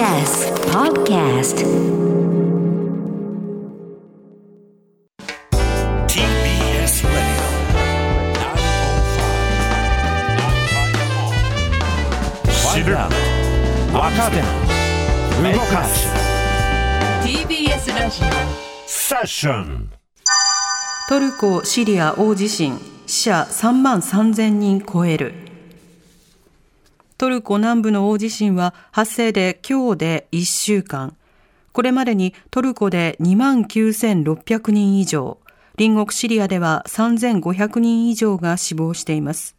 TBS Podcast TBS Radio 知る若手動かす TBS ラジセッショントルコ・シリア大地震。死者3万3000人超えるトルコ南部の大地震は発生で今日で1週間。これまでにトルコで29,600人以上隣国シリアでは3500人以上が死亡しています。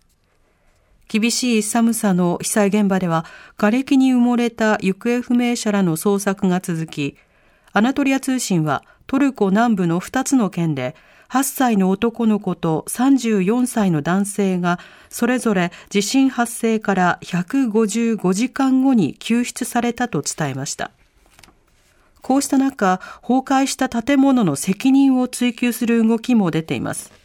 厳しい寒さの被災現場では瓦礫に埋もれた行方不明者らの捜索が続きアナトリア通信はトルコ南部の2つの県で8歳の男の子と34歳の男性がそれぞれ地震発生から155時間後に救出されたと伝えました。こうした中、崩壊した建物の責任を追及する動きも出ています。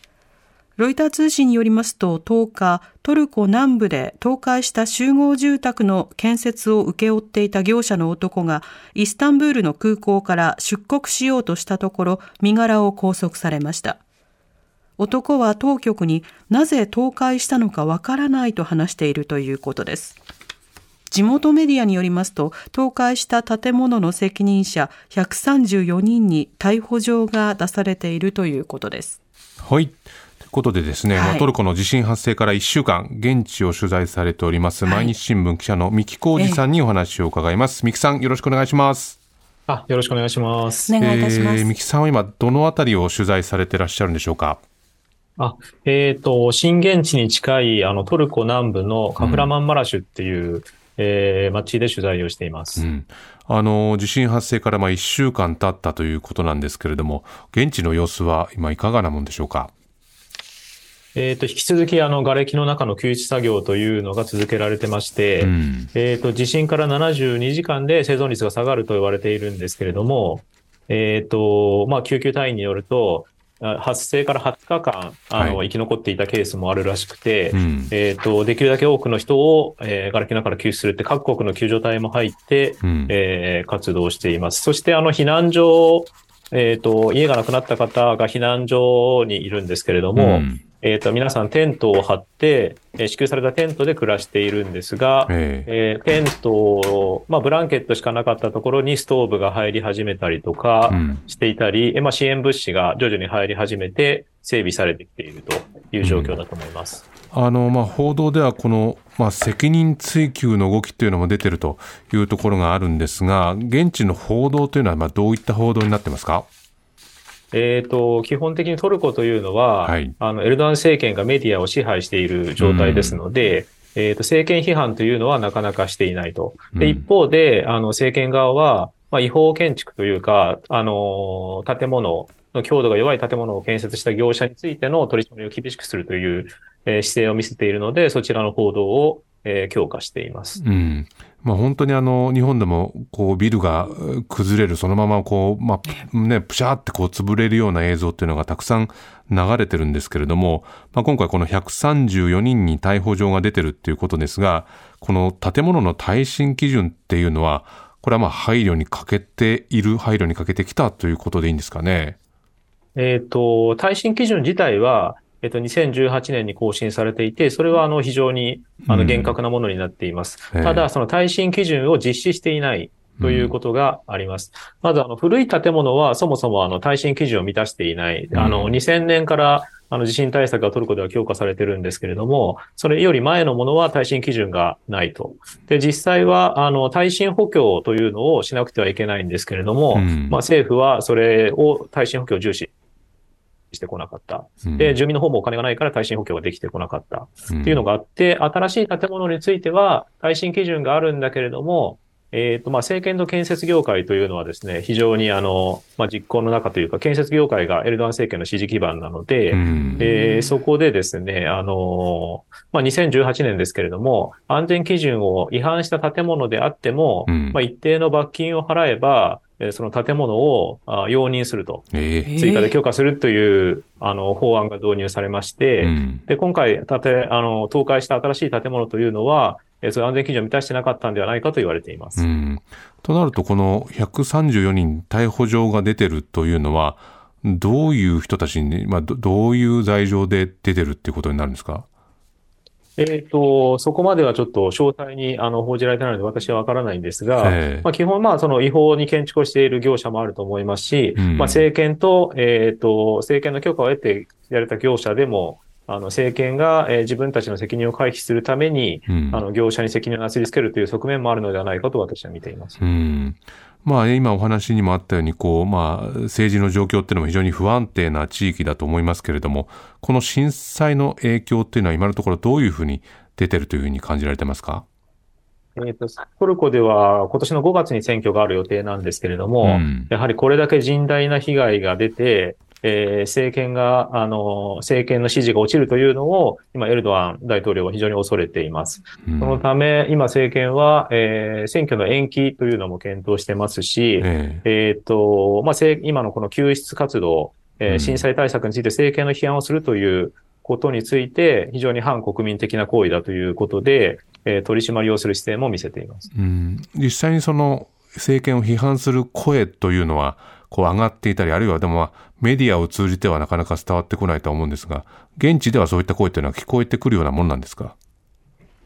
ロイター通信によりますと10日、トルコ南部で倒壊した集合住宅の建設を請け負っていた業者の男がイスタンブールの空港から出国しようとしたところ身柄を拘束されました。男は当局になぜ倒壊したのかわからないと話しているということです。地元メディアによりますと、倒壊した建物の責任者134人に逮捕状が出されているということです。はい。ということでですね、はいまあトルコの地震発生から1週間、現地を取材されております、はい毎日新聞記者の三木浩二さんにお話を伺います。三木さん、よろしくお願いします。あ、よろしくお願いします。お願いいたします。えー三木さんは今、どのあたりを取材されてらっしゃるんでしょうか？あ、えっ、と、震源地に近い、あの、トルコ南部のカフラマンマラシュっていう、えー町で取材をしています。うん。あの、地震発生からまあ1週間経ったということなんですけれども、現地の様子は今いかがなもんでしょうか？えっ、と、引き続き、あの、瓦礫の中の救出作業というのが続けられてまして、うん。えっ、と、地震から72時間で生存率が下がると言われているんですけれども、えっ、と、まあ、救急隊員によると、あ発生から20日間、あの、は生き残っていたケースもあるらしくて、うん。えっ、と、できるだけ多くの人を、えー、瓦礫の中から救出するって各国の救助隊も入って、うん。えー活動しています。そして、あの、避難所、えっ、と、家がなくなった方が避難所にいるんですけれども、うんえっ、と、皆さんテントを張って、えー支給されたテントで暮らしているんですが、ええ。えーテントを、まあ、ブランケットしかなかったところにストーブが入り始めたりとかうん。していたり、えーまあ、支援物資が徐々に入り始めて整備されてきているという状況だと思います。あの、まあ、報道ではこの、まあ、責任追及の動きというのも出てるというところがあるんですが、現地の報道というのは、まあ、どういった報道になってますか？えっ、と、基本的にトルコというのは、はい。あの、エルドアン政権がメディアを支配している状態ですので、えっ、と、政権批判というのはなかなかしていないと。で、うん。一方で、あの、政権側は、まあ、違法建築というか、あのー建物の強度が弱い建物を建設した業者についての取り締まりを厳しくするという、えー姿勢を見せているので、そちらの報道を、えー強化しています。うん。まあ、本当にあの、日本でも、こう、ビルがう崩れる、そのままこう、まあ、ね、プシャーってこう、潰れるような映像っていうのがたくさん流れてるんですけれども、まあ、今回この134人に逮捕状が出てるっていうことですが、この建物の耐震基準っていうのは、これはまあ、配慮に欠けている、配慮に欠けてきたということでいいんですかね？えっ、と、耐震基準自体は、えっ、と、2018年に更新されていて、それはあの非常にあうんの厳格なものになっています。ええただ、その耐震基準を実施していないということがあります。まず、あの、古い建物はそもそもあの耐震基準を満たしていない。あの、うん2000年からあの地震対策がトルコでは強化されてるんですけれども、それより前のものは耐震基準がないと。で、実際は、あの、耐震補強というのをしなくてはいけないんですけれども、うんまあ、政府はそれを耐震補強を重視してこなかった。うんで、住民の方もお金がないから耐震補強ができてこなかった。うんっていうのがあって、新しい建物については耐震基準があるんだけれども、えっ、と、まあ、政権と建設業界というのはですね、非常にあの、まあ、実行の中というか、建設業界がエルドアン政権の支持基盤なので、うんえーそこでですね、あのまあ、2018年ですけれども、安全基準を違反した建物であっても、うんまあ、一定の罰金を払えば、えーその建物をあ容認すると、ええ追加で許可するという、あの、法案が導入されまして、うんで、今回、建て、あの、倒壊した新しい建物というのは、そ安全基準を満たしてなかったんではないかと言われています。うん。となると、この134人逮捕状が出てるというのは、どういう人たちに、まあ、どどういう罪状で出てるっていうことになるんですか？えっと、そこまではちょっと詳細にあの報じられてないので私はわからないんですが、ええまあ、基本、まあ、その違法に建築をしている業者もあると思いますし、うんまあ、政権と、えっと、政権の許可を得てやれた業者でも、あの、政権が、えー自分たちの責任を回避するために、うんあの、業者に責任をなすりつけるという側面もあるのではないかと私は見ています。うん。まあ、今お話にもあったように、こう、まあ、政治の状況っていうのも非常に不安定な地域だと思いますけれども、この震災の影響っていうのは今のところどういうふうに出てるというふうに感じられてますか？えっと、トルコでは今年の5月に選挙がある予定なんですけれども、うん。やはりこれだけ甚大な被害が出て、えー政権が、あの、政権の支持が落ちるというのを、今、エルドアン大統領は非常に恐れています。うんそのため、今、政権は、えー選挙の延期というのも検討してますし、えええっと、まあ、今のこの救出活動、えーうん震災対策について政権の批判をするということについて、非常に反国民的な行為だということで、えー取り締まりをする姿勢も見せています。うん、実際にその政権を批判する声というのはこう上がっていたり、あるいはでもまあメディアを通じてはなかなか伝わってこないとは思うんですが、現地ではそういった声というのは聞こえてくるようなもんなんですか？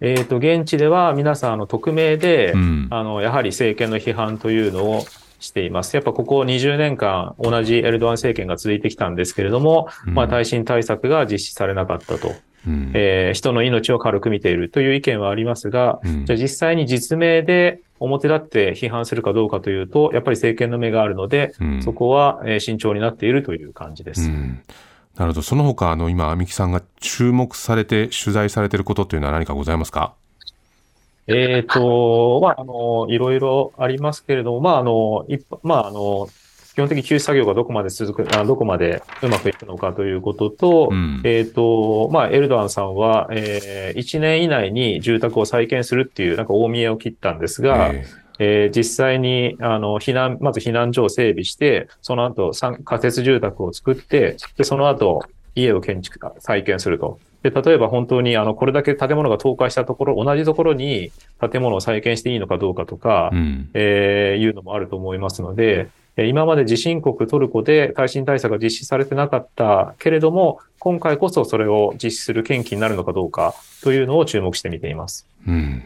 えっと、現地では皆さん、あの、匿名で、うん。あの、やはり政権の批判というのをしています。やっぱここ20年間、同じエルドアン政権が続いてきたんですけれども、まあ、耐震対策が実施されなかったと。うん。えー人の命を軽く見ているという意見はありますが、うん。じゃあ実際に実名で表立って批判するかどうかというと、やっぱり政権の目があるので、うんそこはえー慎重になっているという感じです。うんなるほど。その他、あの、今、三木さんが注目されて、取材されていることというのは何かございますか？えっ、と、まあ、あの、いろいろありますけれども、まあ、あの、一般まあ、あの、基本的に救出作業がどこまで続く、あどこまでうまくいくのかということと、うんえっ、と、まあ、エルドアンさんは、えー、1年以内に住宅を再建するっていう、なんか大見えを切ったんですが、ええー実際に、あの、避難、まず避難所を整備して、その後、三仮設住宅を作って、で、その後、家を建築、再建すると。で、例えば本当に、あの、これだけ建物が倒壊したところ、同じところに建物を再建していいのかどうかとか、えうん。えーいうのもあると思いますので、えー今まで地震国トルコで耐震対策が実施されてなかったけれども、今回こそそれを実施する権利になるのかどうかというのを注目して見ています。うん。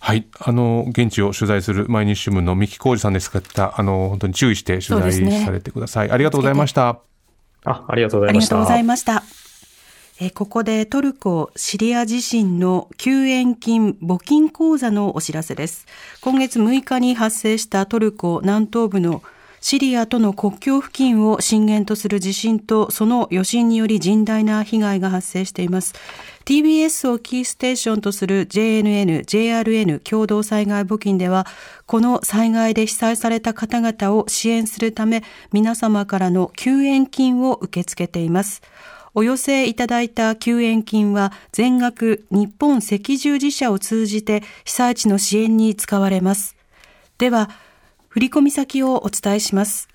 はい。あの、現地を取材する毎日新聞の三木浩二さんですが、あの、本当に注意して取材されてください。ありがとうございました。あ、ありがとうございました。ありがとうございました。えーここでトルコ・シリア地震の救援金募金口座のお知らせです。今月6日に発生したトルコ南東部のシリアとの国境付近を震源とする地震とその余震により甚大な被害が発生しています。TBS をキーステーションとする JNN、JRN 共同災害募金では、この災害で被災された方々を支援するため、皆様からの救援金を受け付けています。お寄せいただいた救援金は全額日本赤十字社を通じて被災地の支援に使われます。では、振込先をお伝えします。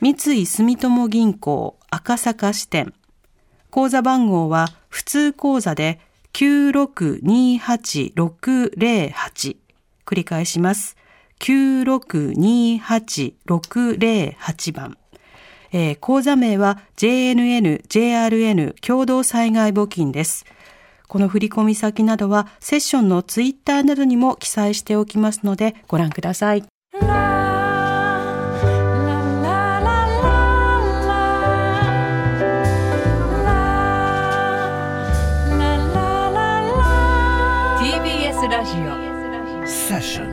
三井住友銀行赤坂支店。口座番号は普通口座で9628608。繰り返します。9628608番。えー口座名は JNN、JRN 共同災害募金です。この振込先などはセッションのツイッターなどにも記載しておきますのでご覧ください。Session.